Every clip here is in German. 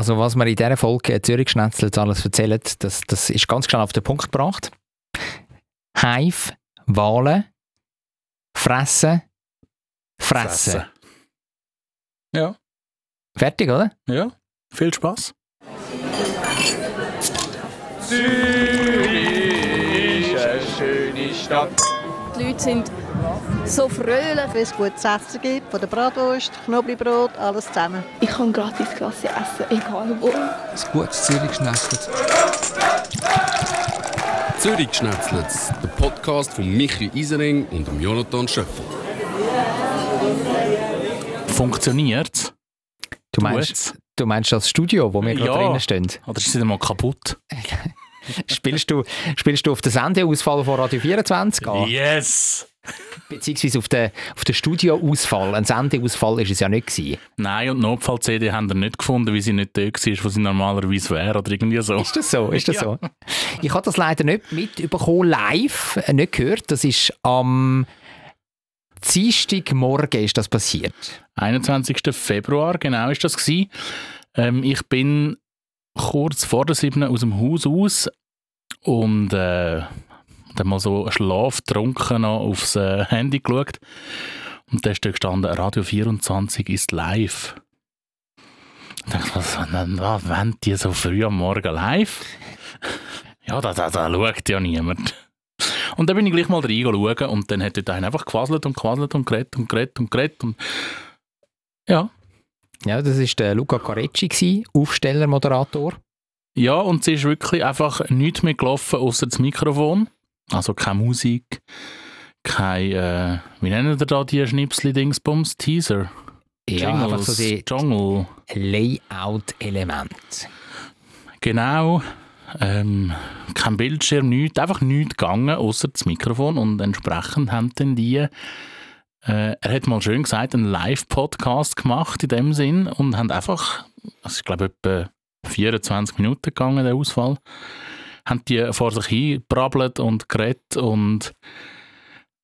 Also was wir in dieser Folge Zürich Schnetzlitz alles erzählen, das, das ist ganz schnell auf den Punkt gebracht. Hive, Wahlen, Fressen, Fressen. Fressen. Ja, Fertig, oder? ja. Viel Spaß. Die Leute sind so fröhlich. wenn es gutes Essen gibt, von der Bratwurst, Knoblauchbrot, alles zusammen. Ich kann gratis Klasse essen, egal wo. Ein gutes Zürich schnetzelt. Zürich Schnetzlitz, der Podcast von Michi Isering und dem Jonathan Schöffel. Funktioniert's? Du meinst, du meinst das Studio, wo wir gerade Ja. drinnen stehen? Oder ist es mal kaputt? Spielst du, spielst du auf den Sendeausfall von Radio 24 an? Yes! Beziehungsweise auf den, auf den Studioausfall? Ein Sendeausfall ist es ja nicht gewesen. Nein, und Notfall-CD haben wir nicht gefunden, weil sie nicht da war, wo sie normalerweise wäre oder irgendwie so. Ist das so? Ist das Ja. so? Ich habe das leider nicht mitbekommen, live, äh, nicht gehört. Das ist am Dienstagmorgen ist das passiert. 21. Februar, genau ist das gewesen. Ähm, ich bin kurz vor der 7. aus dem Haus aus und äh, dann mal so schlaftrunken aufs äh, Handy geschaut. Und da ist da gestanden, Radio 24 ist live. Ich dachte, was, was wollen die so früh am Morgen live? Ja, da, da, da schaut ja niemand. Und dann bin ich gleich mal reinschauen und dann hat dort einer einfach quasselt und quasselt und geredet und geredet und geredet und ja. Ja, das ist der Luca Carecci, Aufsteller, Moderator. Ja, und es ist wirklich einfach nichts mehr gelaufen, außer das Mikrofon. Also keine Musik, kein, äh, wie nennen wir da die Schnipsli-Dingsbums? Teaser? Ja, einfach so die Jungle. Layout-Element. Genau. Ähm, kein Bildschirm, nichts, einfach nichts gegangen, außer das Mikrofon. Und entsprechend haben dann die, äh, er hat mal schön gesagt, einen Live-Podcast gemacht in dem Sinn und haben einfach, also ich glaube etwa 24 Minuten gegangen, der Ausfall, haben die vor sich hin brabbelt und geredet und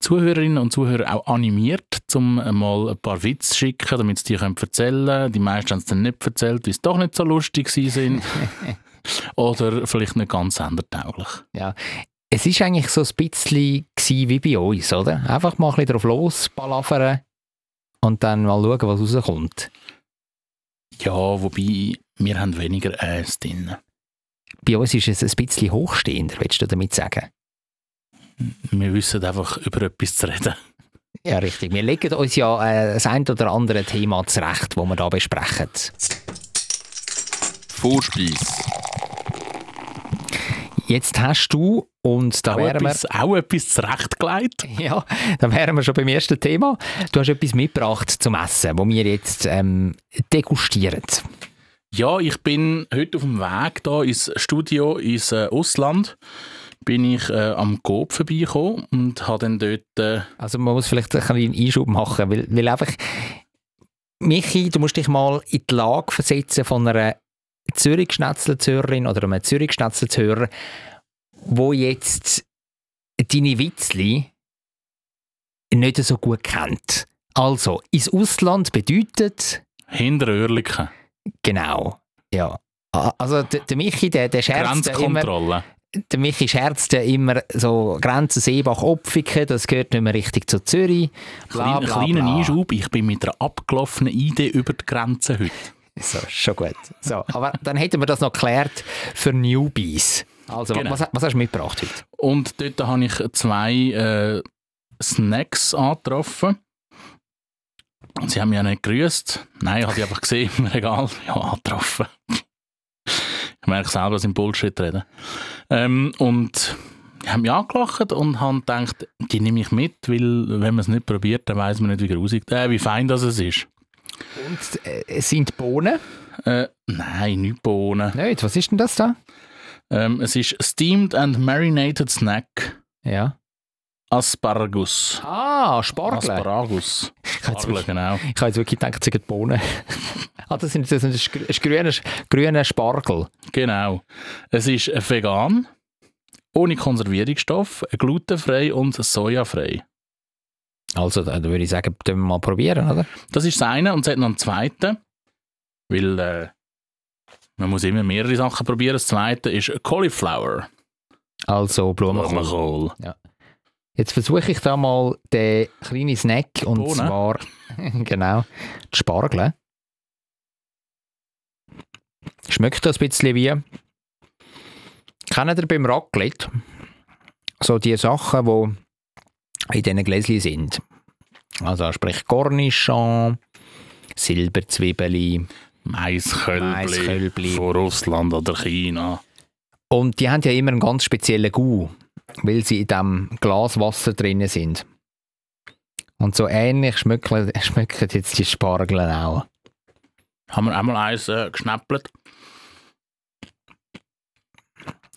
Zuhörerinnen und Zuhörer auch animiert, um mal ein paar Witze zu schicken, damit sie die können erzählen können. Die meisten haben es dann nicht erzählt, weil sie doch nicht so lustig sind. Oder vielleicht nicht ganz sendertauglich. Es ist eigentlich so ein bisschen wie bei uns, oder? Einfach mal ein bisschen drauf los, palavern und dann mal schauen, was rauskommt. Ja, wobei, wir haben weniger Äs drin. Bei uns ist es ein bisschen hochstehender, willst du damit sagen? Wir wissen einfach, über etwas zu reden. Ja, richtig. Wir legen uns ja äh, das ein oder andere Thema zurecht, das wir da besprechen. Vorspeis. Jetzt hast du, und da Auch wären wir, etwas, auch etwas zurechtgelegt. ja, da wären wir schon beim ersten Thema. Du hast etwas mitgebracht zum Essen, das wir jetzt ähm, degustieren. Ja, ich bin heute auf dem Weg da ins Studio ins äh, Ausland. Bin ich äh, am Coop vorbeigekommen und habe dann dort... Äh, Also man muss vielleicht ein einen Einschub machen, weil, weil einfach, Michi, du musst dich mal in die Lage versetzen von einer Zürich-Schnetzelzhörerin oder einem Zürich-Schnetzelzhörer, wo jetzt deine Witzli nicht so gut kennt. Also, ins Ausland bedeutet, hinter Oerlikon. Genau, ja. Also der, der Michi, der, der scherzt immer, der Michi scherzt ja immer so Grenzen Seebach, Opfiken, das gehört nicht mehr richtig zu Zürich. Bla, bla, kleiner bla. Einschub, ich bin mit einer abgelaufenen Idee über die Grenze heute. So, schon gut. So, aber dann hätten wir das noch geklärt für Newbies. Also, Genau. was, was hast du mitgebracht heute? Und dort habe ich zwei äh, Snacks angetroffen. Und sie haben mich ja nicht gegrüßt. Nein, ich habe sie einfach gesehen im Regal. Ja, angetroffen. Ich merke selber, dass ich Bullshit rede. Ähm, und die haben mich angelacht und haben gedacht, die nehme ich mit, weil wenn man es nicht probiert, dann weiß man nicht, wie grusig, äh, wie fein das es ist. Und äh, es sind Bohnen. Äh, nein, nicht Bohnen. Nicht? Was ist denn das da? Ähm, es ist Steamed and Marinated Snack Ja. Asparagus. Ah, Spargel. Asparagus. Ich habe jetzt, Spargel, wirklich- genau. ich habe jetzt wirklich gedacht, es sind Bohnen. ah, das sind, das sind grüner, grüner Spargel. Genau. Es ist vegan, ohne Konservierungsstoff, glutenfrei und sojafrei. Also, da würde ich sagen, können wir mal probieren, oder? Das ist das eine und es hat noch einen zweiten, weil äh, Man muss immer mehrere Sachen probieren. Das zweite ist Cauliflower. Also Blumenkohl. Blumenkohl. Jetzt versuche ich da mal den kleinen Snack und Bohnen? zwar genau die Spargel. Schmeckt das ein bisschen wie kennt ihr beim Raclette so die Sachen, die in diesen Gläschen sind. Also sprich Cornichon, Silberzwiebeli Maiskölbli Maiskölbli. von Russland oder China. und die haben ja immer einen ganz speziellen Gau, weil sie in diesem Glas Wasser drin sind. Und so ähnlich schmecken, schmecken jetzt die Spargel auch. Haben wir einmal eins äh, geschnäppelt.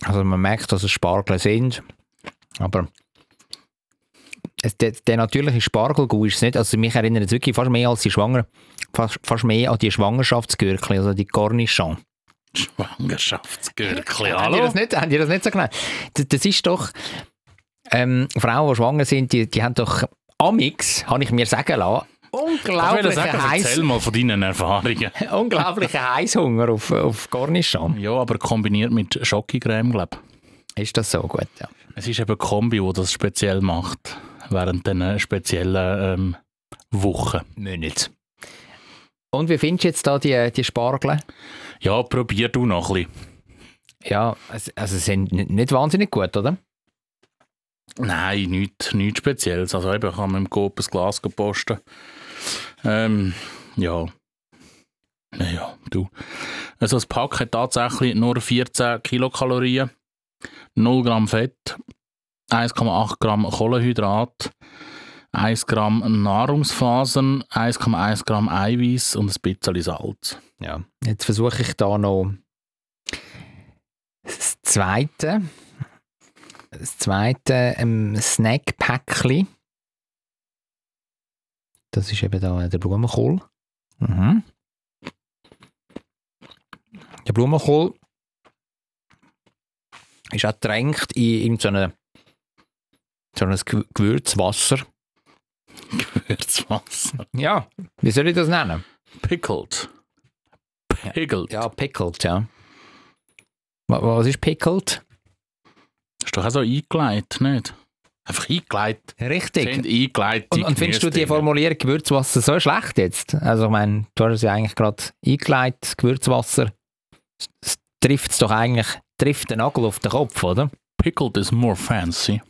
Also man merkt, dass es Spargel sind, aber es, der, der natürliche Spargelgau ist es nicht. Also mich erinnert es wirklich fast mehr als die Schwanger, fast, fast mehr an die Schwangerschaftsgürkli, also die Cornichon. Schwangerschaftsgürkli, Haben die hallo? das nicht, das nicht so genannt? Das, das ist doch, ähm, Frauen, die schwanger sind, die, die haben doch Amix, habe ich mir sagen lassen, Ich sagen, Heiß, erzähl mal von deinen Erfahrungen. unglaublichen Heißhunger auf, auf Cornichon. Ja, aber kombiniert mit Schokocreme, glaube Ist das so gut? Ja. Es ist eben Kombi, die das speziell macht, während den speziellen ähm, Wochen. Monate. Und wie findest du jetzt da die, die Spargel? Ja, probier du noch ein bisschen. Ja, es- also sie sind nicht, nicht wahnsinnig gut, oder? Nein, nichts nicht Spezielles. Also eben, ich habe mit dem Coop ein Glas gepostet. Ähm, ja. Naja, du. Also das Pack hat tatsächlich nur 14 Kilokalorien, 0 Gramm Fett, 1,8 Gramm Kohlenhydrat, 1 Gramm Nahrungsfasern, 1,1 Gramm Eiweiß und ein bisschen Salz. Ja. Jetzt versuche ich da noch das zweite, das zweite ähm, Snack-Päckchen. Das ist eben da der Blumenkohl. Mhm. Der Blumenkohl ist auch getränkt in irgendeinem so ein Gew- Gewürzwasser. Gewürzwasser. Ja, wie soll ich das nennen? Pickled. Pickled. Ja, pickled, ja. Wa- Was ist pickled? Ist doch auch so eingeleitet, nicht? Einfach eingeleitet. Richtig. Sind eingeleitet. Und, und findest du die Formulierung Gewürzwasser so schlecht jetzt? Also ich meine, du hast es ja eigentlich gerade eingeleitet, Gewürzwasser. Trifft es doch eigentlich, trifft den Nagel auf den Kopf, oder? Pickled is more fancy.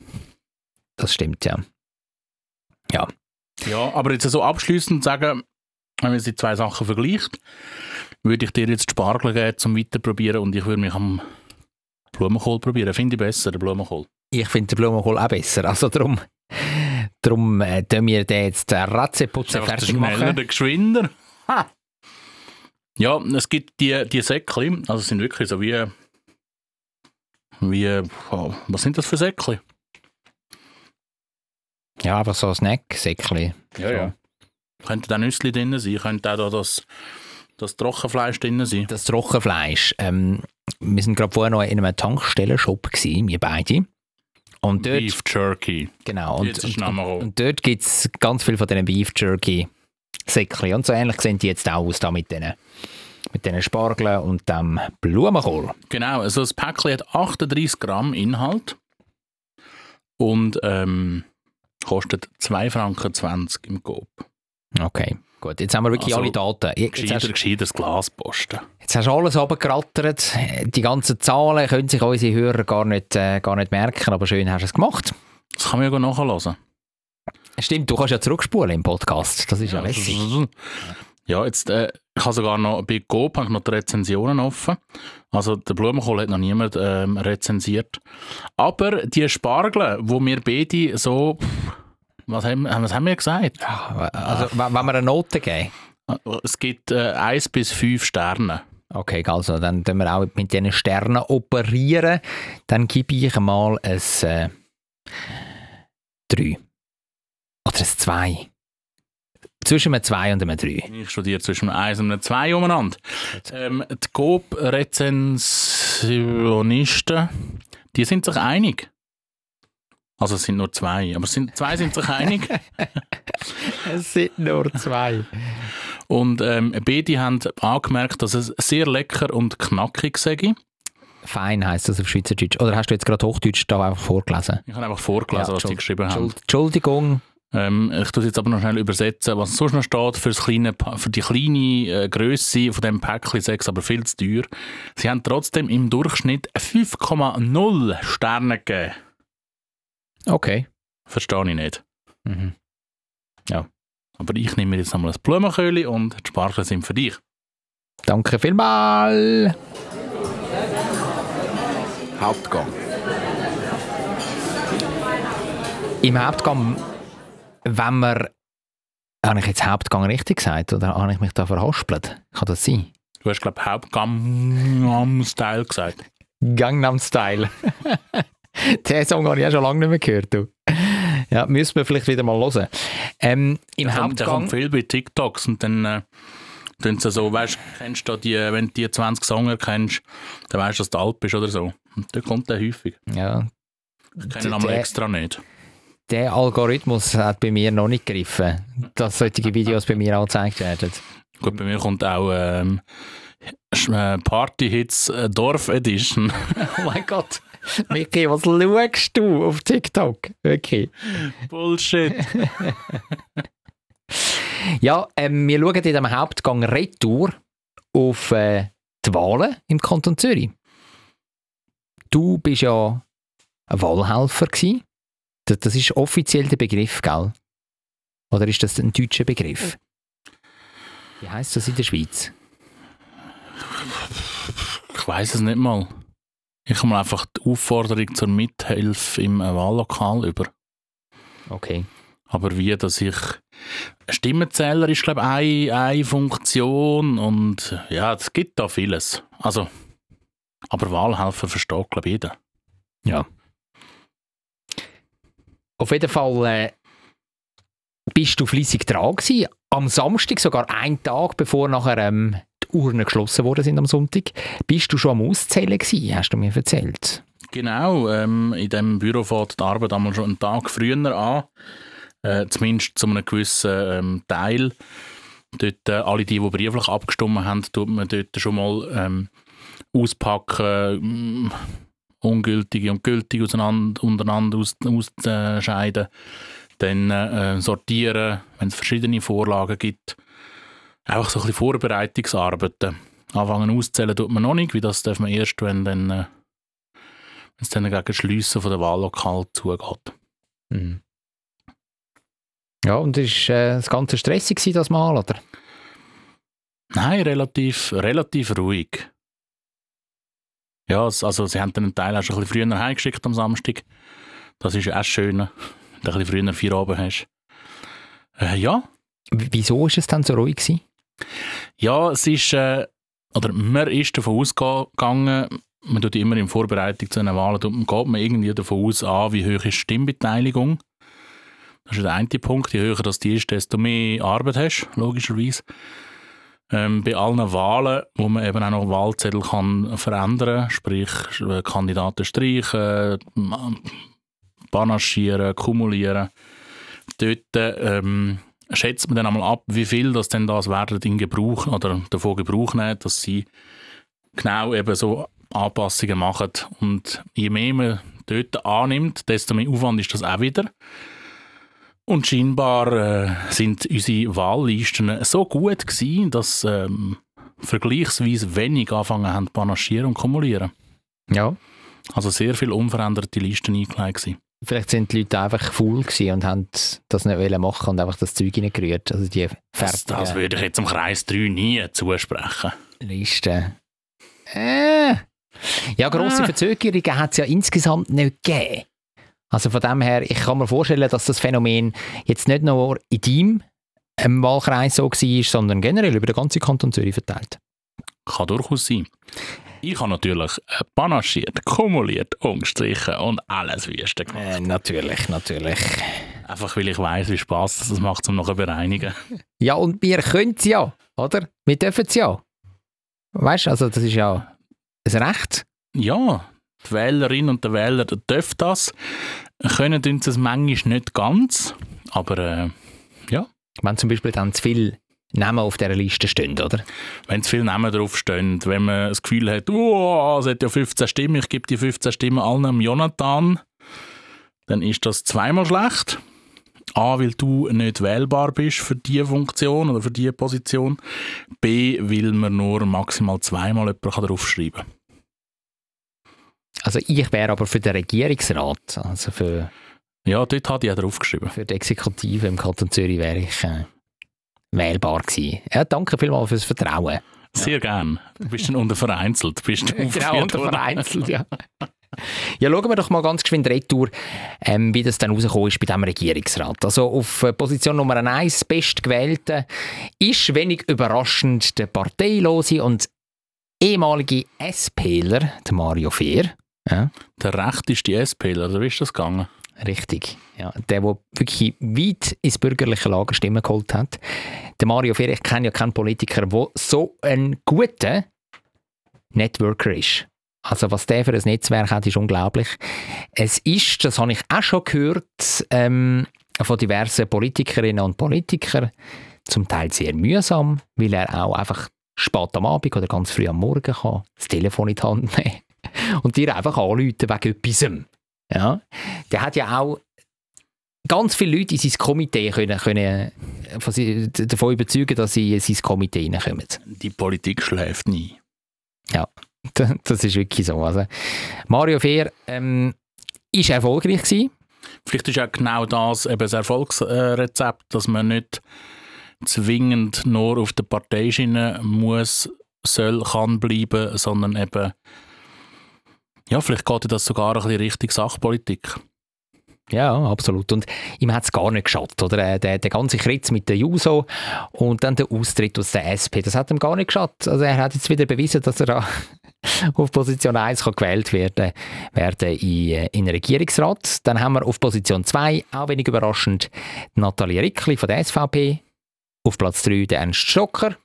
Das stimmt, ja. Ja, aber jetzt so abschließend sagen, wenn man die zwei Sachen vergleicht, würde ich dir jetzt Spargel geben zum Weiterprobieren und ich würde mich am Blumenkohl probieren. Finde ich besser, den Blumenkohl. Ich finde den Blumenkohl auch besser. Also darum, darum äh, tun wir den jetzt äh, Ratzeputzen fertig schneller, machen. der geschwinder. Ha. Ja, es gibt die, die Säckchen, also es sind wirklich so wie, wie, oh, was sind das für Säckchen? Ja, einfach so ein Snack-Säckchen. Ja, ja. Könnte da Nüssli drin sein, könnte auch da das, das Trockenfleisch drin sein. Das Trockenfleisch. Ähm, wir sind gerade vorher noch in einem Tankstellenshop gewesen, wir beide. Und dort, Beef Jerky. genau, und, Jetzt ist und, und, und dort gibt es ganz viel von diesen Beef Jerky Säckchen. Und so ähnlich sehen die jetzt auch aus, da mit diesen mit diesen Spargeln und dem Blumenkohl. Genau, also das Päckchen hat 38 Gramm Inhalt und ähm, kostet 2,20 Franken im Coop. Okay, gut. Jetzt haben wir wirklich Also, alle Daten. Jetzt Gescheiter, hast, gescheiteres Glas posten. jetzt hast du alles runtergerattert. Die ganzen Zahlen können sich unsere Hörer gar nicht, äh, gar nicht merken, aber schön hast du es gemacht. Das kann man ja nachhören. Stimmt, du kannst ja zurückspulen im Podcast. Das ist ja, lässig. Ja, jetzt, äh, ich habe sogar noch bei Coop habe ich noch die Rezensionen offen. Also der Blumenkohl hat noch niemand ähm, rezensiert. Aber die Spargel, wo wir beide so, was haben, was haben wir gesagt? Also, wenn wir eine Note geben. Es gibt äh, 1 bis 5 Sterne. Okay, also dann tun wir auch mit diesen Sternen operieren. Dann gebe ich mal ein äh, 3. Oder ein 2. Zwischen einem 2 und einem 3. Ich studiere zwischen einem 1 und einem 2 umeinander. Ähm, die Coop-Rezensionisten, die sind sich einig. Also es sind nur zwei, aber es sind, zwei sind sich einig. Es sind nur 2. Und ähm, beide haben angemerkt, dass es sehr lecker und knackig sei. Fein heisst das auf Schweizerdeutsch. Oder hast du jetzt gerade Hochdeutsch da einfach vorgelesen? Ich habe einfach vorgelesen, Ja, was die geschrieben haben. Entschuld- Entschuldigung. Ähm, ich tue es jetzt aber noch schnell übersetzen, was sonst noch steht. Für, das kleine, für die kleine äh, Größe von dem Päckchen sei es aber viel zu teuer. Sie haben trotzdem im Durchschnitt 5,0 Sterne gegeben. Okay. Verstehe ich nicht. Mhm. Aber ich nehme mir jetzt nochmal ein Blumenköhle und die Spargel sind für dich. Danke vielmals. Hauptgang. Im Hauptgang, wenn man. Habe ich jetzt Hauptgang richtig gesagt oder habe ich mich da verhaspelt? Kann das sein? Du hast, glaube ich, Hauptgam-Style gesagt. Gangnam Style. Den Song habe ich ja schon lange nicht mehr gehört. Du. Ja, müssen wir vielleicht wieder mal hören. Ähm, Im kommt, der kommt Hauptgang. viel bei TikToks und dann äh, tun sie so, weißt kennst du die, wenn du die 20 Songs kennst, dann weißt du, dass du alt bist oder so. Und da kommt der häufig. Ja, Ich kenne ihn einmal extra nicht. Der Algorithmus hat bei mir noch nicht gegriffen, dass solche Videos bei mir angezeigt werden. Gut, bei mir kommt auch ähm, äh, Party-Hits äh, Dorf Edition. Oh mein Gott. Micky, was schaust du auf TikTok? Wirklich. Bullshit. Ja, ähm, wir schauen in diesem Hauptgang Retour auf äh, die Wahlen im Kanton Zürich. Du bist ja ein Wahlhelfer gewesen. Das, das ist offiziell der Begriff, gell? Oder ist das ein deutscher Begriff? Wie heißt das in der Schweiz? Ich weiß es nicht mal. Ich komme einfach die Aufforderung zur Mithilfe im Wahllokal über. Okay. Aber wie, dass ich. Stimmenzähler ist, glaube ich, eine, eine Funktion und ja, es gibt da vieles. Also, aber Wahlhelfer versteht, glaube ich, jeder. Auf jeden Fall äh, bist du fleissig dran gewesen. Am Samstag, sogar einen Tag bevor nachher ähm, die Urnen geschlossen worden sind am Sonntag, bist du schon am Auszählen gewesen, hast du mir erzählt. Genau, ähm, in diesem Büro fängt die Arbeit einmal schon einen Tag früher an. Äh, zumindest zu einem gewissen ähm, Teil. Dort, äh, alle die, die brieflich abgestimmt haben, tut man dort schon mal ähm, auspacken, ungültige und gültige auseinander, untereinander aus, ausscheiden. Dann äh, sortieren, wenn es verschiedene Vorlagen gibt. Einfach so ein bisschen Vorbereitungsarbeiten. Anfangen auszählen tut man noch nicht, wie das darf man erst, wenn dann äh, es dann gegen Schliessen von der Wahllokal zugeht. Mhm. Ja, und ist äh, das Ganze stressig das Mal, oder? Nein, relativ, relativ ruhig. Ja, also sie haben dann einen Teil auch schon ein bisschen früher heimgeschickt am Samstag. Das ist ja auch schön, wenn du ein bisschen früher vier Abend hast. Äh, ja, Wieso ist es dann so ruhig gewesen? ja, es ist, äh, oder man ist davon ausgegangen, man tut immer in Vorbereitung zu einer Wahl, tut- geht man irgendwie davon aus, an, wie hoch ist die Stimmbeteiligung. Das ist der eine Punkt. Je höher das die ist, desto mehr Arbeit hast, logischerweise. Ähm, bei allen Wahlen, wo man eben auch noch Wahlzettel kann verändern, sprich äh, Kandidaten streichen, panaschieren, kumulieren, dort ähm, schätzt man dann einmal ab, wie viel das denn das werden in Gebrauch oder davon Gebrauch nehmen, dass sie genau eben so Anpassungen machen. Und je mehr man dort annimmt, desto mehr Aufwand ist das auch wieder. Und scheinbar äh, sind unsere Wahllisten so gut gewesen, dass ähm, vergleichsweise wenig anfangen haben zu panaschieren und kumulieren. Ja. Also sehr viel unveränderte Listen eingelegt gewesen. Vielleicht sind die Leute einfach faul und haben das nicht machen und einfach das Zeug reingerührt. Also die Das, das würde ich jetzt im Kreis 3 nie zusprechen. Listen. Äh. Ja, grosse Ah. Verzögerungen hat es ja insgesamt nicht gegeben. Also von dem her, ich kann mir vorstellen, dass das Phänomen jetzt nicht nur in deinem ähm, Wahlkreis so war, sondern generell über den ganzen Kanton Zürich verteilt. Kann durchaus sein. Ich habe natürlich äh, panaschiert, kumuliert, umgestrichen und alles Wüste gemacht. Äh, natürlich, natürlich. Einfach weil ich weiss, wie Spass das macht, um nachher bereinigen. Ja, und wir können es ja, oder? Wir dürfen es ja. Weißt du, also das ist ja ein Recht. Ja, die Wählerin und der Wähler dürfen das. Können uns das manchmal nicht ganz, aber äh, Wenn zum Beispiel dann zu viele Namen auf dieser Liste stehen, oder? Wenn zu viele Namen draufstehen, wenn man das Gefühl hat, oh, es hat ja 15 Stimmen, ich gebe die 15 Stimmen allen am Jonathan, dann ist das zweimal schlecht. A, weil du nicht wählbar bist für diese Funktion oder für diese Position. B, weil man nur maximal zweimal jemanden draufschreiben kann. Also ich wäre aber für den Regierungsrat, also für, Ja, dort hat ich auch draufgeschrieben. für die Exekutive im Kanton Zürich wäre ich äh, wählbar gewesen. Ja, danke vielmals fürs Vertrauen. Sehr gern. Du bist dann unter vereinzelt. Bist du Genau, unter vereinzelt, ja. Ja, schauen wir doch mal ganz geschwind retour, ähm, wie das dann rausgekommen ist bei diesem Regierungsrat. Also auf äh, Position Nummer 1, bestgewählte, ist wenig überraschend der parteilose und ehemalige SPler, der Mario Fehr. Ja, Der rechteste SPler, oder wie ist das gegangen? richtig. Ja, der, der wirklich weit ins bürgerliche Lager Stimmen geholt hat. Der Mario Fehr, ich kenne ja keinen Politiker, der so ein guter Networker ist. Also was der für ein Netzwerk hat, ist unglaublich. Es ist, das habe ich auch schon gehört, ähm, von diversen Politikerinnen und Politikern, zum Teil sehr mühsam, weil er auch einfach spät am Abend oder ganz früh am Morgen kann das Telefon in die Hand nehmen und dir einfach anrufen wegen etwas. Ja? Der hat ja auch ganz viele Leute in sein Komitee können, können von sie- davon überzeugen, dass sie in sein Komitee reinkommen. Die Politik schläft nie. Das das ist wirklich so. Also, Mario Fehr ähm, ist erfolgreich gewesen. Vielleicht ist auch genau das eben das Erfolgsrezept, dass man nicht zwingend nur auf der Parteischiene muss, soll, kann bleiben, sondern eben ja, vielleicht geht das sogar ein bisschen Richtung Sachpolitik. Ja, absolut. Und ihm hat es gar nicht geschadet. Oder? Äh, Der, der ganze Kritz mit der JUSO und dann der Austritt aus der SP, das hat ihm gar nicht geschadet. Also er hat jetzt wieder bewiesen, dass er auf Position 1 kann gewählt werden, werden in, äh, in den Regierungsrat. Dann haben wir auf Position 2, auch wenig überraschend, Nathalie Rickli von der SVP. Auf Platz 3 der Ernst Stocker,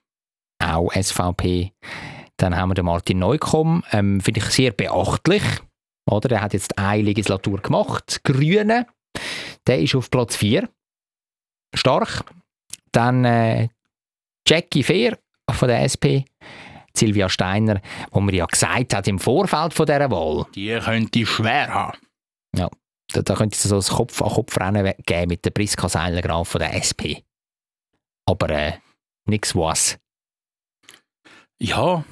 auch SVP. Dann haben wir den Martin Neukomm, ähm, finde ich sehr beachtlich. Oder? Der hat jetzt eine Legislatur gemacht. Grüne, der ist auf Platz 4. Stark. Dann äh, Jackie Fair von der SP. Silvia Steiner, wo man ja gesagt hat im Vorfeld von dieser Wahl, Die könnte schwer haben. da, da könnte es so ein Kopf-an-Kopf-Rennen geben mit der Priska Seiler-Graf von der SP. Aber äh, nichts was. Ja,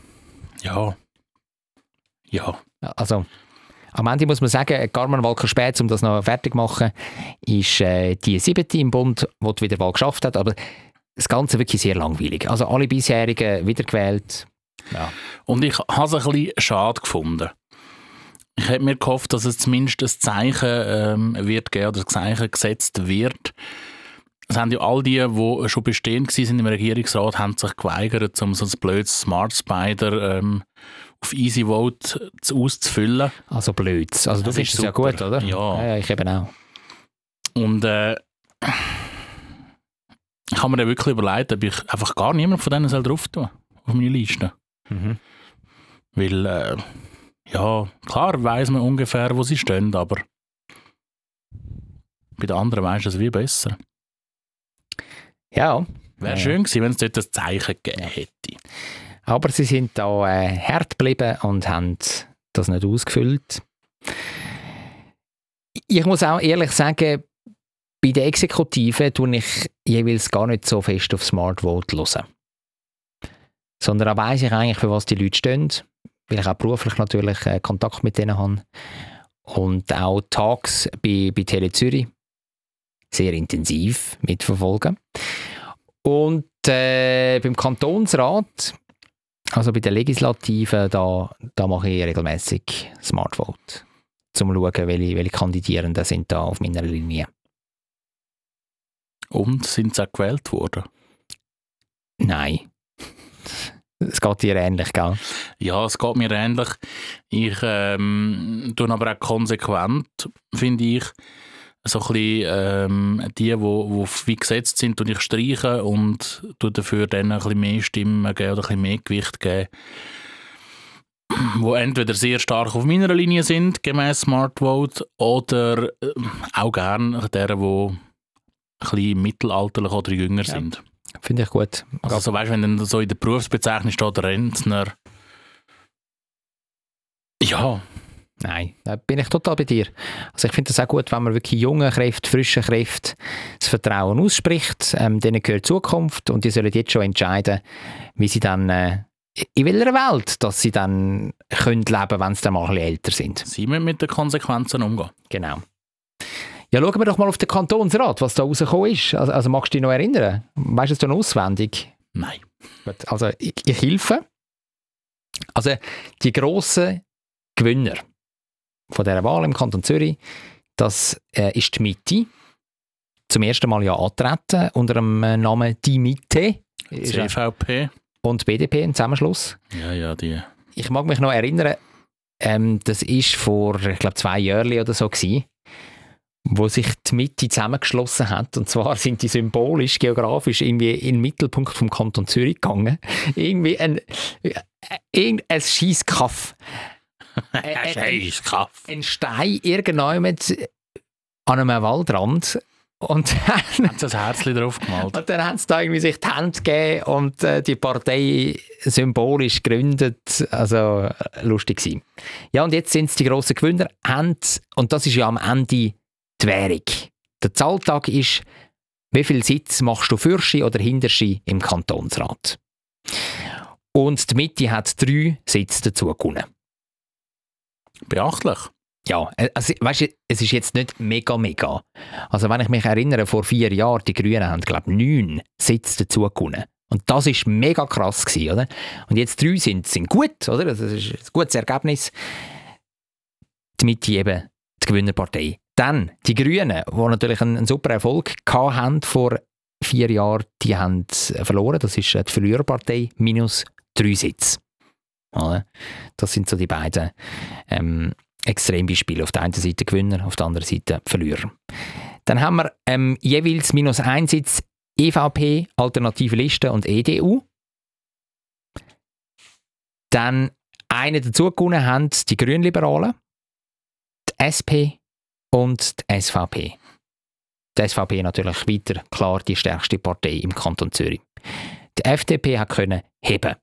ja, ja. Also, am Ende muss man sagen, Carmen Walker Späth, um das noch fertig zu machen, ist äh, die siebte im Bund, die die Wiederwahl geschafft hat. Aber das Ganze wirklich sehr langweilig. Also alle bisherigen wiedergewählt. Ja. Und ich habe es ein bisschen schade gefunden. Ich hätte mir gehofft, dass es zumindest ein Zeichen ähm, wird geben oder ein Zeichen gesetzt wird. Es haben ja all die, die schon bestehend waren im Regierungsrat, haben sich geweigert, um so ein blödes Smart Spider ähm, auf Easy Vote zu- auszufüllen. Also blöd. Also du Das findest ist es ja gut, oder? Ja. ja. Ich eben auch. Und äh, ich habe mir dann wirklich überlegt, ob ich einfach gar niemand von denen soll drauf tun auf meine Liste. Mhm. Weil, äh, ja, klar weiß man ungefähr, wo sie stehen, aber bei den anderen weiß es wie besser. Ja. Wäre Ja. schön gewesen, wenn es dort ein Zeichen gegeben hätte. Aber sie sind da äh, hart geblieben und haben das nicht ausgefüllt. Ich muss auch ehrlich sagen, bei der Exekutive tue ich jeweils gar nicht so fest auf Smart Vote hören. Sondern da weiss ich eigentlich, für was die Leute stehen, weil ich auch beruflich natürlich äh, Kontakt mit denen habe. Und auch Tags bei, bei Tele Zürich sehr intensiv mitverfolgen. Und äh, beim Kantonsrat also bei der Legislative, da, da mache ich regelmäßig Smart Vote. Zum zu schauen, welche, welche Kandidierenden sind da auf meiner Linie. Und sind sie auch gewählt worden? Nein. Es geht dir ähnlich, gell? Ja, es geht mir ähnlich. Ich ähm, tue aber auch konsequent, finde ich, so ein bisschen ähm, die, wo, wo wie gesetzt sind, ich streichen und dafür dann ein bisschen mehr Stimmen geben oder ein bisschen mehr Gewicht geben, wo entweder sehr stark auf meiner Linie sind, gemäß Smart Vote, oder ähm, auch gern deren, die ein bisschen mittelalterlich oder jünger Ja. sind. Finde ich gut. Also so weißt, wenn dann so in der Berufsbezeichnung steht Rentner. Ja, Nein, da bin ich total bei dir. Also ich finde das auch gut, wenn man wirklich jungen Kräften, frischen Kräften das Vertrauen ausspricht. Ähm, denen gehört Zukunft und die sollen jetzt schon entscheiden, wie sie dann äh, in welcher Welt, dass sie dann können leben, wenn sie dann mal ein bisschen älter sind. sie müssen mit den Konsequenzen umgehen. Genau. Ja, schauen wir doch mal auf den Kantonsrat, was da rausgekommen ist. Also, also magst du dich noch erinnern? Weißt du es dann auswendig? Nein. Also ich, ich helfe. Also die grossen Gewinner von dieser Wahl im Kanton Zürich, das äh, ist die Mitte. Zum ersten Mal ja antreten unter dem äh, Namen Die Mitte. CVP. Und BDP im Zusammenschluss. Ja, ja, die. Ich mag mich noch erinnern, ähm, das ist vor, ich glaube, zwei Jahren oder so gewesen, wo sich die Mitte zusammengeschlossen hat. Und zwar sind die symbolisch, geografisch irgendwie in den Mittelpunkt vom Kanton Zürich gegangen. irgendwie ein, äh, irgendein Scheisskaff. Äh, äh, Scheiß Kaff. ein Stein irgendjemand an einem Waldrand. Und dann Haben sie ein Herzchen drauf gemalt? und dann haben sie da irgendwie sich die Hand gegeben und äh, die Partei symbolisch gegründet. Also äh, lustig gewesen. Ja, und jetzt sind es die grossen Gewinner. Und das ist ja am Ende die Währung. Der Zahltag ist, wie viel Sitz machst du Fürschi oder Hinterschi im Kantonsrat? Und die Mitte hat drei Sitze dazu gewonnen. Beachtlich. Ja, äh, also, weißt du, es ist jetzt nicht mega, mega. Also, wenn ich mich erinnere, vor vier Jahren, die Grünen haben, glaube ich, neun Sitze dazu. Und das ist mega krass gewesen, oder? Und jetzt drei sind, sind gut, oder? Also, Das ist ein gutes Ergebnis. Die Mitte eben die Gewinnerpartei. Dann die Grünen, die natürlich einen, einen super Erfolg haben vor vier Jahren, die haben verloren. Das ist äh, die Verliererpartei, minus drei Sitze. Das sind so die beiden ähm, Extrembeispiele. Auf der einen Seite Gewinner, auf der anderen Seite Verlierer. Dann haben wir ähm, jeweils minus ein Sitz EVP, Alternative Liste und EDU. Dann eine dazu haben die Grünliberalen, die SP und die SVP. Die SVP natürlich weiter klar die stärkste Partei im Kanton Zürich. Die FDP hat können heben.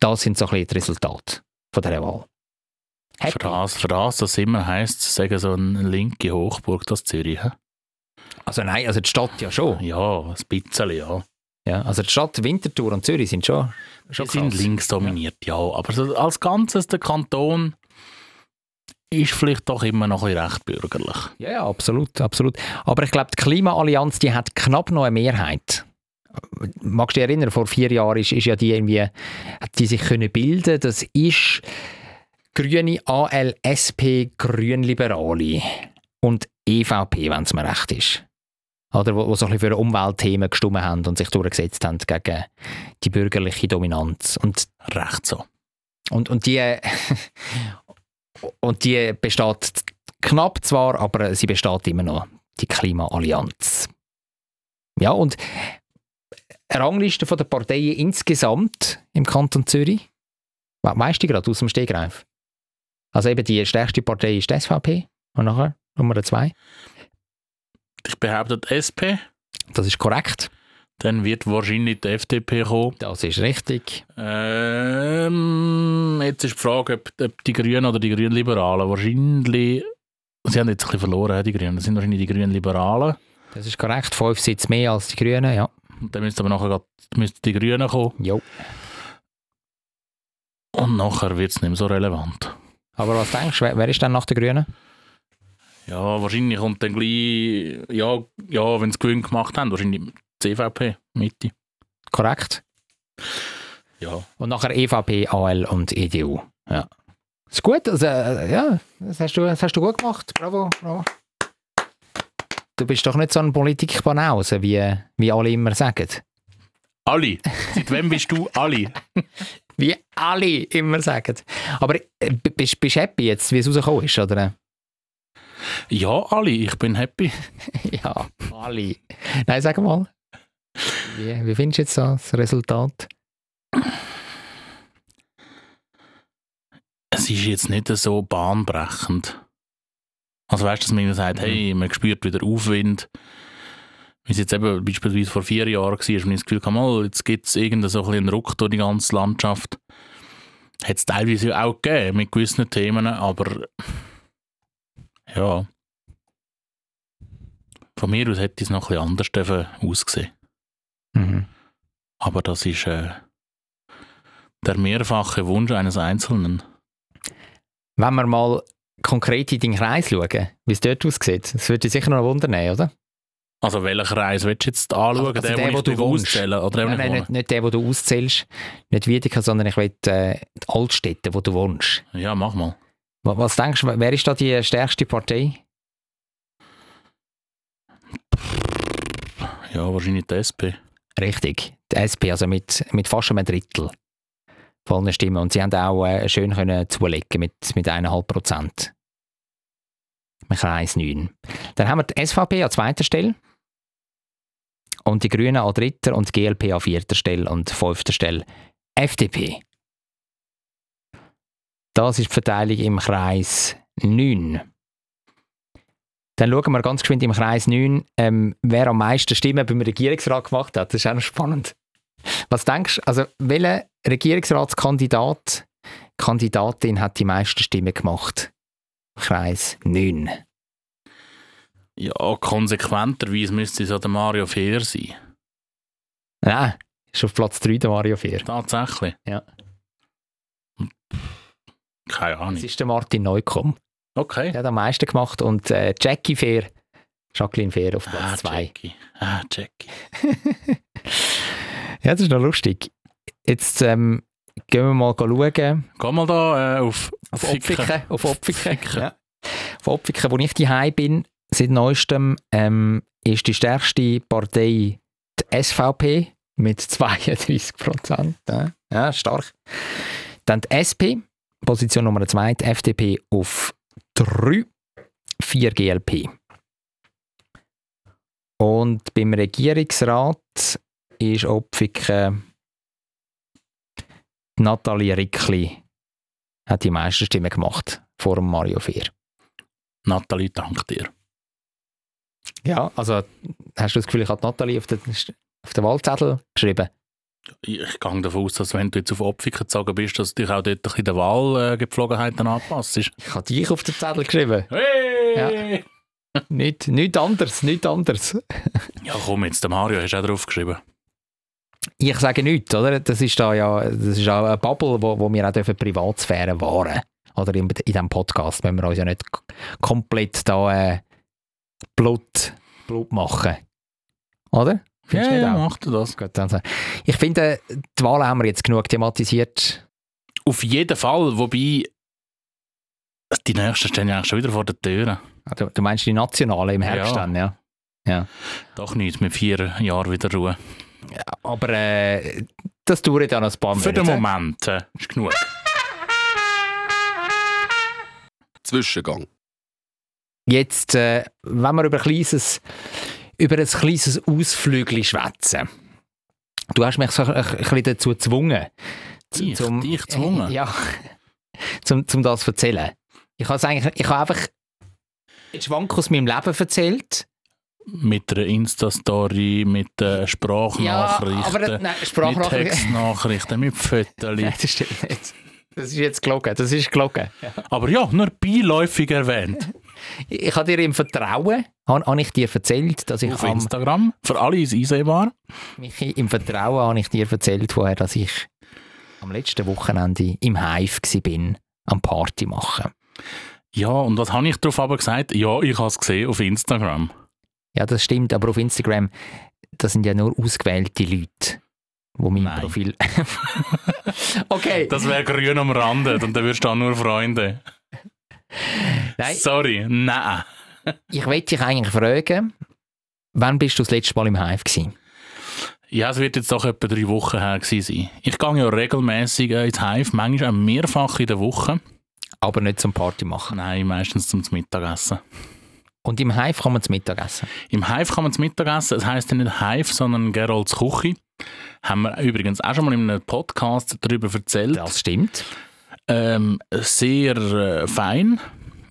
Das sind so ein bisschen die Resultate von dieser Wahl. Für das, für das, immer heisst, sagen so eine linke Hochburg, das Zürich. Also nein, also die Stadt ja schon. Ja, ein bisschen, ja. Ja, also die Stadt Winterthur und Zürich sind schon, schon Die sind links dominiert, ja. Aber so als Ganzes, der Kanton ist vielleicht doch immer noch ein recht bürgerlich. Ja, ja, absolut, absolut. Aber ich glaube, die Klimaallianz, die hat knapp noch eine Mehrheit. Magst du dich erinnern, vor vier Jahren ist, ist ja die irgendwie, hat die sich können bilden. Das ist Grüne, AL, SP, Grünliberale und EVP, wenn es mir recht ist. Oder wo, wo so ein für Umweltthemen gestimmt haben und sich durchgesetzt haben gegen die bürgerliche Dominanz. Und Recht so. Und, und, die, und die besteht knapp zwar, aber sie besteht immer noch, die Klimaallianz. Ja, und eine Rangliste der Parteien insgesamt im Kanton Zürich, we weißt du gerade aus dem Stegreif? Also eben die stärkste Partei ist die SVP und nachher Nummer zwei. Ich behaupte die SP, Das ist korrekt. dann wird wahrscheinlich die FDP kommen. Das ist richtig. Ähm, jetzt ist die Frage, ob, ob die Grünen oder die Grünliberalen wahrscheinlich. Sie haben jetzt ein bisschen verloren, die Grünen. Das sind wahrscheinlich die Grünliberalen. Das ist korrekt. Fünf Sitze mehr als die Grünen, ja. Und dann müssten aber nachher grad- die Grünen kommen. Jo. Und nachher wird es nicht mehr so relevant. Aber was denkst du, wer, wer ist dann nach den Grünen? Ja, wahrscheinlich kommt dann gleich. Ja, ja wenn sie Gewinn gemacht haben, wahrscheinlich die CVP, Mitte. Korrekt. Ja. Und nachher EVP, AL und EDU. Ja. Ist gut, also, äh, ja, das hast, du, das hast du gut gemacht. Bravo, bravo. Du bist doch nicht so ein Politikbanause, wie, wie alle immer sagen. Alle. Seit wann bist du alle? Wie alle immer sagen. Aber äh, bist du happy jetzt, wie es rausgekommen ist, oder? Ja, alle. Ich bin happy. ja, alle. Nein, sag mal. Wie, wie findest du jetzt so das Resultat? Es ist jetzt nicht so bahnbrechend. Also weißt du, dass man sagt, hey, man spürt wieder Aufwind. Wie es jetzt eben beispielsweise vor vier Jahren war, wenn ich das Gefühl hatte, mal, jetzt gibt es irgendeinen so ein Ruck durch die ganze Landschaft. Hat es teilweise auch gegeben mit gewissen Themen, aber ja. Von mir aus hätte es noch ein bisschen anders ausgesehen. Mhm. Aber das ist äh, der mehrfache Wunsch eines Einzelnen. Wenn wir mal konkret in deinen Kreis schauen, wie es dort aussieht, das würde dich sicher noch wundern, oder? Also welchen Kreis willst du jetzt anschauen? Also der, der, den ich du wohnst. auszähle? Oder Nein, den, nein, nicht, nicht der, wo du auszählst, nicht Wiedeke, sondern ich will äh, die Altstädte, wo du wohnst. Ja, mach mal. Was, was denkst du, wer ist da die stärkste Partei? Ja, wahrscheinlich die SP. Richtig, die SP, also mit, mit fast einem Drittel von allen Stimmen. Und sie haben auch äh, schön können zulegen mit, mit 1,5 Prozent. Im Kreis 9. Dann haben wir die SVP an zweiter Stelle. Und die Grünen an dritter und die GLP an vierter Stelle und fünfter Stelle FDP. Das ist die Verteilung im Kreis 9. Dann schauen wir ganz geschwind im Kreis 9, ähm, wer am meisten Stimmen beim Regierungsrat gemacht hat. Das ist auch noch spannend. Was denkst du, also welcher Regierungsratskandidat, Kandidatin hat die meisten Stimmen gemacht? Kreis 9. Ja, konsequenterweise müsste es ja der Mario Fehr sein. Nein, ist auf Platz 3 der Mario Fehr. Tatsächlich. Ja. Keine Ahnung. ist der Martin Neukomm. Okay. Der hat am meisten gemacht und äh, Jackie Fehr, Jacqueline Fehr auf Ah, Platz 2. Jackie. Ah, Jackie. ja, das ist noch lustig. Jetzt ähm, gehen wir mal schauen. Geh mal da äh, auf, Auf. Opfiken. Auf Opfiken. Ja. Auf Opfiken, wo ich daheim bin, seit neuestem, ähm, ist die stärkste Partei die SVP mit 32 Prozent. Ja. ja, stark. Dann die SP, Position Nummer 2, die FDP auf 3, 4 GLP. Und beim Regierungsrat ist Opfiken Nathalie Rickli hat die meisten Stimmen gemacht vor Mario Fehr. Nathalie, dank dir. Ja, also hast du das Gefühl, ich habe Nathalie auf den, auf den Wahlzettel geschrieben? Ich, gehe davon aus, dass wenn du jetzt auf Opfiken gezogen bist, dass du dich auch dort bisschen den Wahlgepflogenheiten anpasst. Ich habe dich auf den Zettel geschrieben. Hey! Nicht, nicht anders, nicht anders. Ja. komm jetzt, der Mario hast du auch drauf geschrieben. Ich sage nichts, oder? Das ist da ja, das ist auch eine Bubble, wo, wo wir auch dürfen Privatsphäre wahren Oder in, in diesem Podcast, wenn wir uns ja nicht komplett da äh, Blut, Blut machen. Oder? Findest ja, auch? macht er das. Gut, also, ich finde, die Wahl haben wir jetzt genug thematisiert. Auf jeden Fall, wobei die nächsten stehen ja eigentlich schon wieder vor der Tür. Ah, Du, du meinst die Nationale im Herbst Ja. dann, ja? Doch nicht, mit vier Jahren wieder Ruhe. Aber äh, das dauert ja noch ein paar Für den. Moment äh, ist genug. Zwischengang. Jetzt, äh, wenn wir über ein kleines, über ein kleines Ausflügel schwätzen. Du hast mich so ein, ein bisschen dazu gezwungen. Ich? Dich gezwungen? Äh, ja, zum, zum das zu erzählen. Ich habe eigentlich, ich habe einfach einen Schwank aus meinem Leben erzählt. Mit einer Insta-Story, mit äh, Sprachnachrichten, Ja, aber nein, mit Sprachnachrichten. Textnachrichten, mit Nein, Fotos. das stimmt nicht. Das ist jetzt gelogen. Das ist gelogen. Aber ja, nur beiläufig erwähnt. Ich, ich habe dir im Vertrauen, habe, habe ich dir erzählt, dass ich Auf am, Instagram. Für alle ist einsehbar. Michi, im Vertrauen habe ich dir erzählt vorher, dass ich am letzten Wochenende im Hive war, am Party machen. Ja, und was habe ich darauf aber gesagt? Ja, ich habe es gesehen auf Instagram. Ja, das stimmt, aber auf Instagram, das sind ja nur ausgewählte Leute, wo mein Nein. Profil... okay, Das wäre grün umrandet und dann würdest du auch nur Freunde. nein, Sorry, nein. ich wollte dich eigentlich fragen, wann bist du das letzte Mal im Hive gewesen? Ja, es wird jetzt doch etwa drei Wochen her gewesen sein. Ich gehe ja regelmäßig äh, ins Hive, manchmal auch mehrfach in der Woche. Aber nicht zum Party machen. Nein, meistens zum Mittagessen. Und im Hive kann man zum Mittagessen. Im Hive kann man zum Mittagessen, es heisst ja nicht Hive, sondern Gerolds Küche. Haben wir übrigens auch schon mal in einem Podcast darüber erzählt. Das stimmt. Ähm, sehr äh, fein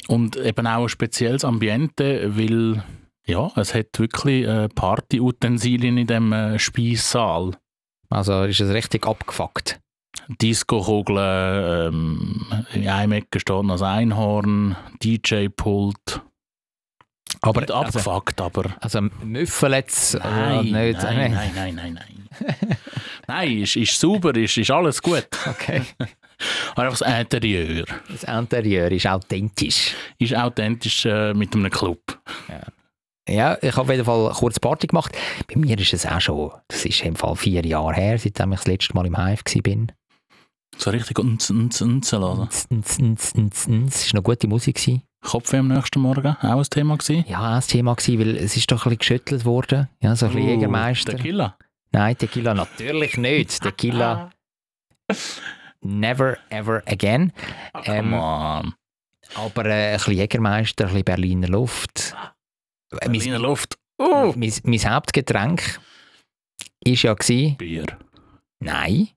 und eben auch ein spezielles Ambiente, weil Ja, es hat wirklich äh, Partyutensilien in dem äh, Speissaal. Also ist es richtig abgefuckt. Disco-Kugeln, ähm, in einem Ecke steht noch ein Einhorn, DJ-Pult. Aber Nicht also, abgefuckt, aber... also Müffel jetzt äh, Nein, nicht. nein, nein, nein, nein, nein. nein, ist, ist sauber, ist, ist alles gut. Okay. Aber einfach das Interieur Das Interieur ist authentisch. ist authentisch äh, mit einem Club. Ja, ich habe auf jeden Fall kurz Party gemacht. Bei mir ist es auch schon, das ist im Fall vier Jahre her, seitdem ich das letzte Mal im Hive war. So richtig unz, unz, unz lassen. Nz, nz, nz, nz, nz. Es war noch gute Musik. Gewesen. Kopfweh am nächsten Morgen, auch ein Thema gewesen. Ja, auch ein Thema gewesen, weil es ist doch ein bisschen geschüttelt worden. Ja, so ein bisschen Jägermeister. Tequila. Nein, Tequila natürlich nicht. Tequila never ever again. Ah, Ähm, on. Aber äh, ein bisschen Jägermeister, ein bisschen Berliner Luft. Berliner Mein, Luft. mein, mein Hauptgetränk ist ja gewesen, Bier. nein,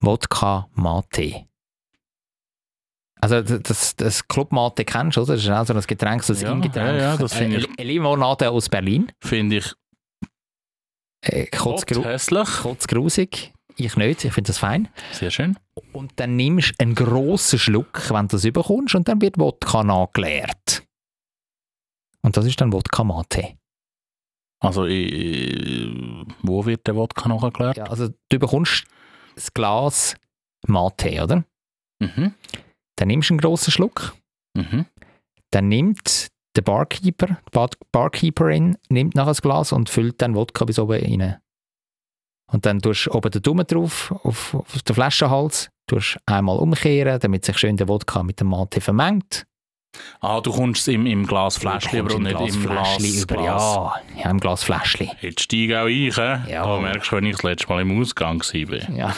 Wodka Mate. Also das, das Club Mate kennst du, oder? Das ist auch so ein Getränk, so ein Ja, Ingetränk. ja, ja, das finde ich- eine Limonade aus Berlin. Finde ich Äh, kurz, hässlich. kurz grusig. Ich nicht, ich finde das fein. Sehr schön. Und dann nimmst du einen grossen Schluck, wenn du das überkommst, und dann wird Wodka nachgeleert. Und das ist dann Wodka Mate. Also, ich, wo wird der Wodka erklärt? Ja, also du bekommst das Glas Mate, oder? Mhm. Dann nimmst du einen grossen Schluck, Mhm. dann nimmt der Barkeeper, die Bar Barkeeperin, nimmt nachher das Glas und füllt dann Wodka bis oben rein. Und dann tust du oben den Daumen drauf auf, auf den Flaschenhals, tust einmal umkehren, damit sich schön der Wodka mit dem Mate vermengt. Ah, du kommst im, im Glas Fläschchen Du über und nicht im Glas. Glasfläschli über. Glas. Ja, ja, im Glasfläschli. Jetzt steige auch ich. Äh? Ja. Da merkst du, wenn ich das letzte Mal im Ausgang war. Ja.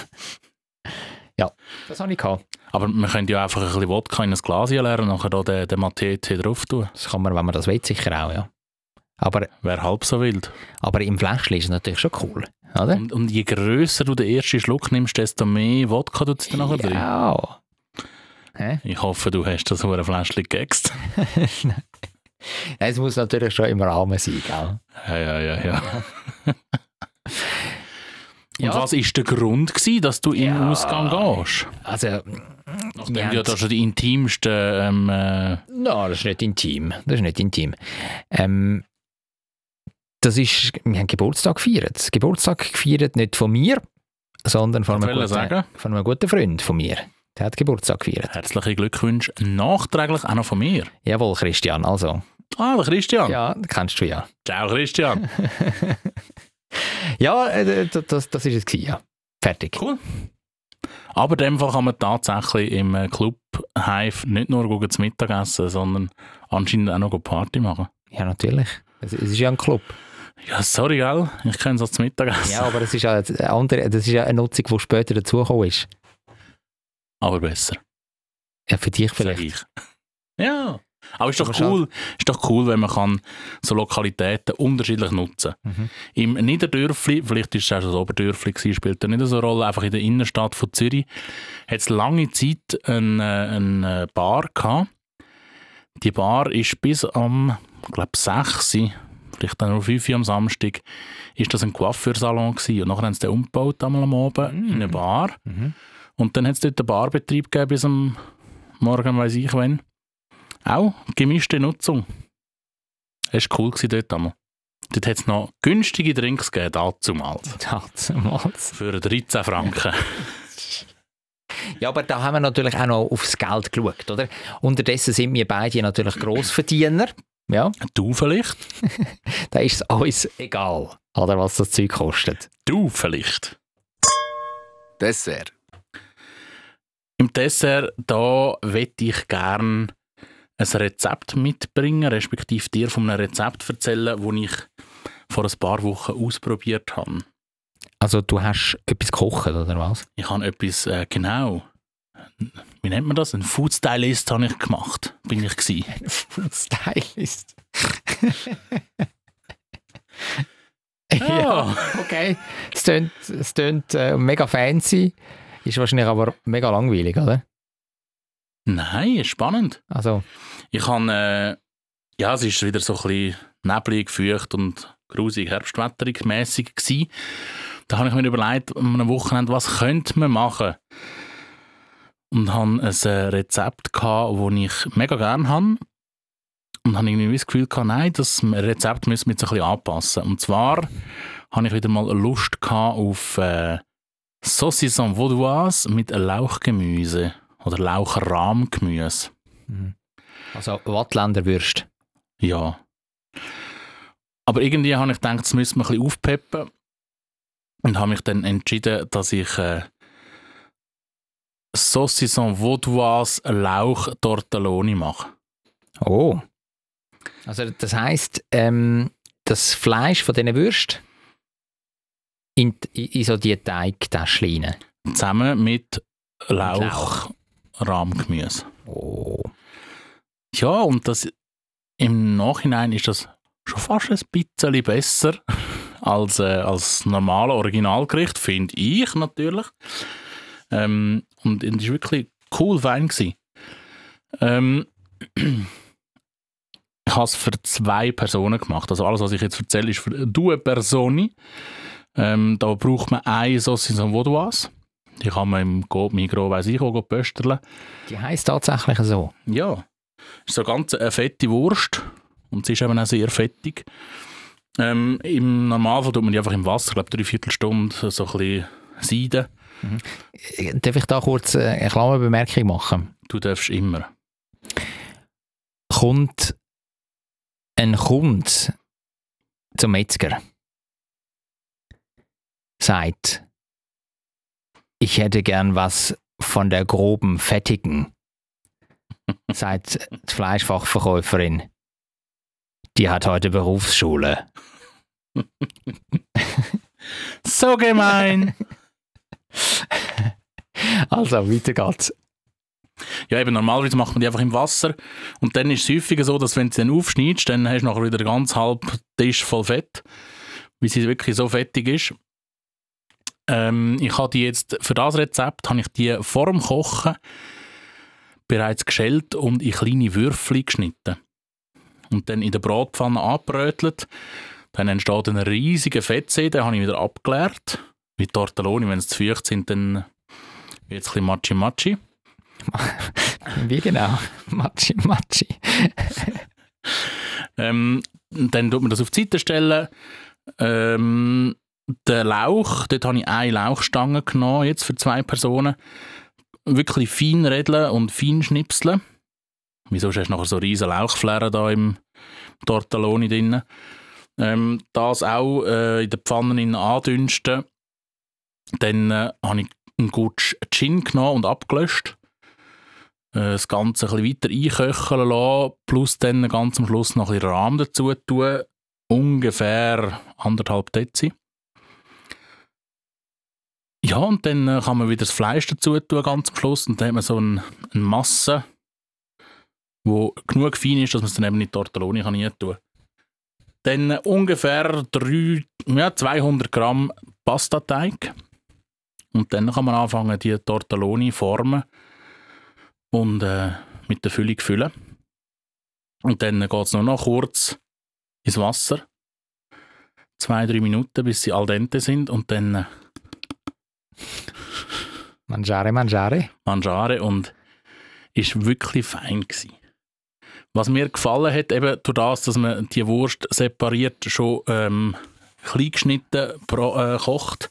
Ja, das habe ich gehabt. Aber man könnte ja einfach ein bisschen Wodka in ein Glas leeren und nachher da den, den Matete drauf tun. Das kann man, wenn man das will, sicher auch, ja. Aber, Wäre halb so wild. aber im Fläschli ist es natürlich schon cool, oder? Und, und je grösser du den ersten Schluck nimmst, desto mehr Wodka tut es dann nachher drin. Ja. Hä? Ich hoffe, du hast das hure Fläschchen gegext. Es muss natürlich schon im Rahmen sein, gell? Ja, ja, ja, ja. Und Ja. was war der Grund, gewesen, dass du in den Ja. Ausgang gehst? Also, Nachdem ja haben- da schon die intimsten... Ähm, äh, no, das ist nicht intim. Das ist nicht intim. Ähm, das ist, wir haben Geburtstag gefeiert. Geburtstag gefeiert nicht von mir, sondern von einem, guten, von einem guten Freund von mir. Der hat Geburtstag gefeiert. herzliche Glückwünsche. Nachträglich auch noch von mir. Jawohl, Christian, also. Ah, der Christian. Ja, kennst du ja. Ciao, Christian. Ja, äh, das, das, das ist es gewesen, ja. Fertig. Cool. Aber in dem Fall kann man tatsächlich im äh, Club Hive nicht nur zum Mittagessen, sondern anscheinend auch noch Party machen. Ja, natürlich. Es, es ist ja ein Club. Ja, sorry, gell? Ich kenne es als Mittagessen. Ja, aber es ist ja eine andere, das ist ja eine Nutzung, die später dazugekommen ist. Aber besser. Ja, für dich vielleicht. ich. Ja. Aber ist doch cool, ist doch cool, wenn man kann so Lokalitäten unterschiedlich nutzen Mhm. Im Niederdörfli, vielleicht ist es auch das Oberdörfli gewesen, spielt da nicht so eine Rolle, einfach in der Innenstadt von Zürich, hat es lange Zeit eine, eine Bar gehabt. Die Bar ist bis am, ich glaube, 6 Uhr, vielleicht dann noch 5 Uhr am Samstag, ist das ein Coiffeursalon gewesen. Und nachher haben sie den umgebaut einmal am Abend in eine Bar. Mhm. Und dann hat es dort einen Barbetrieb gegeben bis am Morgen, weiß ich wann. Auch gemischte Nutzung. Es war cool dort einmal. Dort hat es noch günstige Drinks gegeben, dazumals. Damals. Für 13 Franken. Ja, aber da haben wir natürlich auch noch aufs Geld geschaut, oder? Unterdessen sind wir beide natürlich Grossverdiener. Ja, du vielleicht? da ist es uns egal, oder, was das Zeug kostet. Du vielleicht. Dessert. Im Dessert, da möchte ich gerne ein Rezept mitbringen, respektive dir von einem Rezept erzählen, das ich vor ein paar Wochen ausprobiert habe. Also du hast etwas gekocht, oder was? Ich habe etwas, äh, genau, wie nennt man das? Ein Food Stylist habe ich gemacht, bin ich gewesen. Stylist. Ja. okay. Es tönt, es tönt äh, mega fancy, ist wahrscheinlich aber mega langweilig, oder? Nein, spannend. Also, Ich habe ja, es ist wieder so ein bisschen neblig, feucht und grusig, herbstwetterig mäßig gewesen. Da habe ich mir überlegt, an einem Wochenende, was könnte man machen? Und habe ein äh, Rezept gehabt, das ich mega gerne habe. Und habe irgendwie das Gefühl gehabt, nein, das Rezept müssen wir jetzt ein bisschen anpassen. Und zwar habe ich wieder mal Lust gehabt auf äh, Saucisson Vaudoise mit Lauchgemüse oder Lauchrahmgemüse. Also Wattländer Würst. Ja. Aber irgendwie habe ich gedacht, das müssen wir ein bisschen aufpeppen. Und habe mich dann entschieden, dass ich äh, Saucisson Vaudoise Lauch Tortelloni mache. Oh. Also das heisst, ähm, das Fleisch von diesen Würst in, in in so die Teigtäschchen rein. Zusammen mit Lauch. Lauchrahmgemüse. Oh. Ja, und das im Nachhinein ist das schon fast ein bisschen besser als, äh, als normale Originalgericht, finde ich natürlich. Ähm, und es war wirklich cool fein. Gewesen. Ähm, ich habe es für zwei Personen gemacht. Also alles, was ich jetzt erzähle, ist für due Personi. Ähm, da braucht man eine Saucisson Vaudoise. Die kann man im Migros, weiss ich, auch pösterlen. Die heisst tatsächlich so. Ja, ist so ganz eine fette Wurst und sie ist eben auch sehr fettig. Ähm, Im Normalfall tut man die einfach im Wasser, ich glaube drei Viertelstunde so ein bisschen seiden. Äh, Darf ich da kurz äh, eine kleine Bemerkung machen? Du darfst immer. Kommt ein Kund zum Metzger, sagt, ich hätte gern was von der groben Fettigen, sagt die Fleischfachverkäuferin. Die hat heute Berufsschule. So gemein! Also, weiter geht's. ja, eben normalerweise macht man die einfach im Wasser und dann ist es häufiger so, dass wenn du sie dann aufschneidest, dann hast du nachher wieder einen ganz halben Tisch voll Fett, wie sie wirklich so fettig ist. Ähm, ich habe die jetzt, für das Rezept habe ich die vor dem Kochen bereits geschält und in kleine Würfel geschnitten. Und dann in der Bratpfanne angebrötelt. Dann entsteht ein riesiger Fettsee, den habe ich wieder abgeleert. Wie Tortelloni, wenn sie zu feucht sind, dann wird es ein bisschen matschi-matschi. Wie genau? Matschi, Matschi. Ähm, dann tut man das auf die Seite stellen. Ähm, den Lauch, dort habe ich eine Lauchstange genommen, jetzt für zwei Personen. Wirklich fein redeln und fein schnipseln. Wieso hast du nachher so riesen Lauchflären da im Tortelloni drin? Ähm, das auch äh, in der Pfanne andünsten. Dann äh, habe ich einen Gutsch Gin genommen und abgelöscht. Äh, das Ganze ein weiter einköcheln lassen, plus dann ganz am Schluss noch ein bisschen Rahm dazu tun. Ungefähr anderthalb Dezi. Ja, und dann äh, kann man wieder das Fleisch dazu tun, ganz am Schluss. Und dann hat man so ein, eine Masse, wo genug fein ist, dass man es dann eben in die Tortelloni kann rein tun Dann äh, ungefähr drei, ja, 200 Gramm Pastateig. Und dann kann man anfangen, die Tortelloni formen und äh, mit der Füllung füllen. Und dann geht es nur noch kurz ins Wasser. Zwei, drei Minuten, bis sie al dente sind. Und dann äh, Mangiare, mangiare. Mangiare und ist wirklich fein gsi. Was mir gefallen hat, eben durch das, dass man die Wurst separiert schon ähm, klein geschnitten pro, äh, kocht,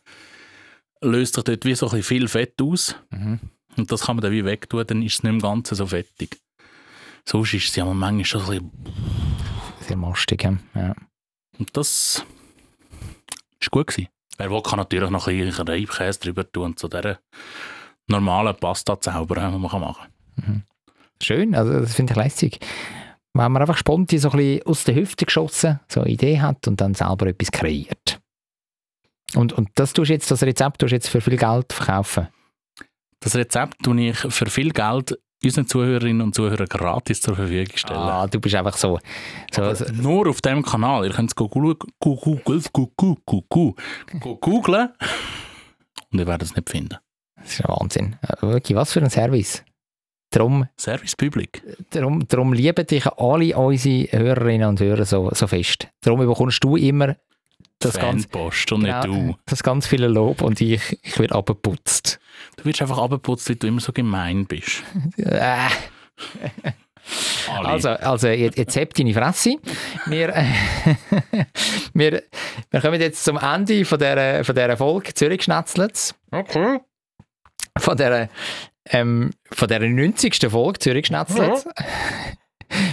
löst sich dort wie so ein bisschen viel Fett aus. Mhm. Und das kann man dann wie wegtun, dann ist es nicht im Ganzen so fettig. Sonst ist es ja manchmal schon ein bisschen... Sehr mastig, ja. Und das ist gut gewesen. Wer will, kann natürlich noch ein bisschen Reibkäse drüber tun und so dieser normalen Pasta zaubern, die man kann machen Schön, also das finde ich lässig. Wenn man einfach spontan so ein bisschen aus der Hüfte geschossen, so eine Idee hat und dann selber etwas kreiert. Und, und das tust jetzt, das Rezept tust du jetzt für viel Geld verkaufen. Das Rezept tue ich für viel Geld unseren Zuhörerinnen und Zuhörern gratis zur Verfügung stellen. Ah, du bist einfach so. so, so Nur auf dem Kanal. Ihr könnt es googeln, und ihr werdet es nicht finden. das ist ja Wahnsinn. Äh, Wirklich, was für ein Service. Darum, Service Public. darum, darum lieben dich alle unsere Hörerinnen und Hörer so, so fest. Darum bekommst du immer das ganz, und nicht du. das ganz viele Lob und ich, ich werde abgeputzt. Du wirst einfach abgeputzt, weil du immer so gemein bist. Äh. Also, also jetzt, jetzt habt deine Fresse. Wir, äh, wir, wir kommen jetzt zum Ende von dieser, von dieser Folge Zürich Schnetzlitz. Okay. Von dieser, ähm, von dieser 90. Folge Zürich Schnetzlitz.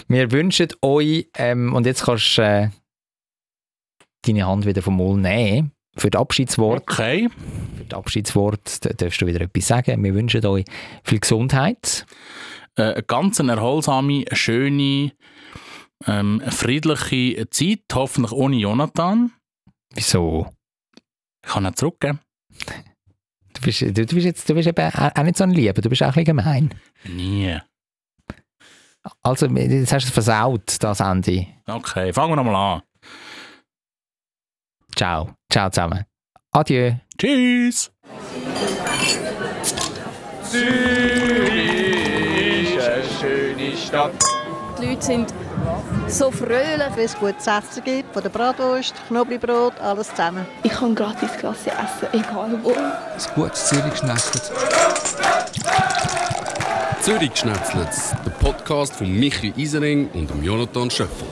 Wir wünschen euch, ähm, und jetzt kannst du äh, deine Hand wieder vom Mund nehmen, für das Abschiedswort. okay. Für das Abschiedswort da darfst du wieder etwas sagen. Wir wünschen euch viel Gesundheit. Äh, eine ganz erholsame, schöne, ähm, friedliche Zeit, hoffentlich ohne Jonathan. Wieso? Ich kann ihn zurückgeben. Du bist, du, du bist, jetzt, du bist eben auch auch nicht so ein Lieber, du bist auch ein bisschen gemein. Nie. Also, jetzt hast du es versaut, das Ende. Okay, fangen wir nochmal an. Ciao. Ciao zusammen. Adieu. Tschüss! Die Leute sind so fröhlich. Wenn es gutes Essen gibt, von der Bratwurst, Knoblauchbrot, alles zusammen. Ich kann gratis Klasse essen, egal wo. Ein gutes Zürich Schnetzlitz. Zürich Schnetzlitz, der Podcast von Michi Isering und dem Jonathan Schöffel.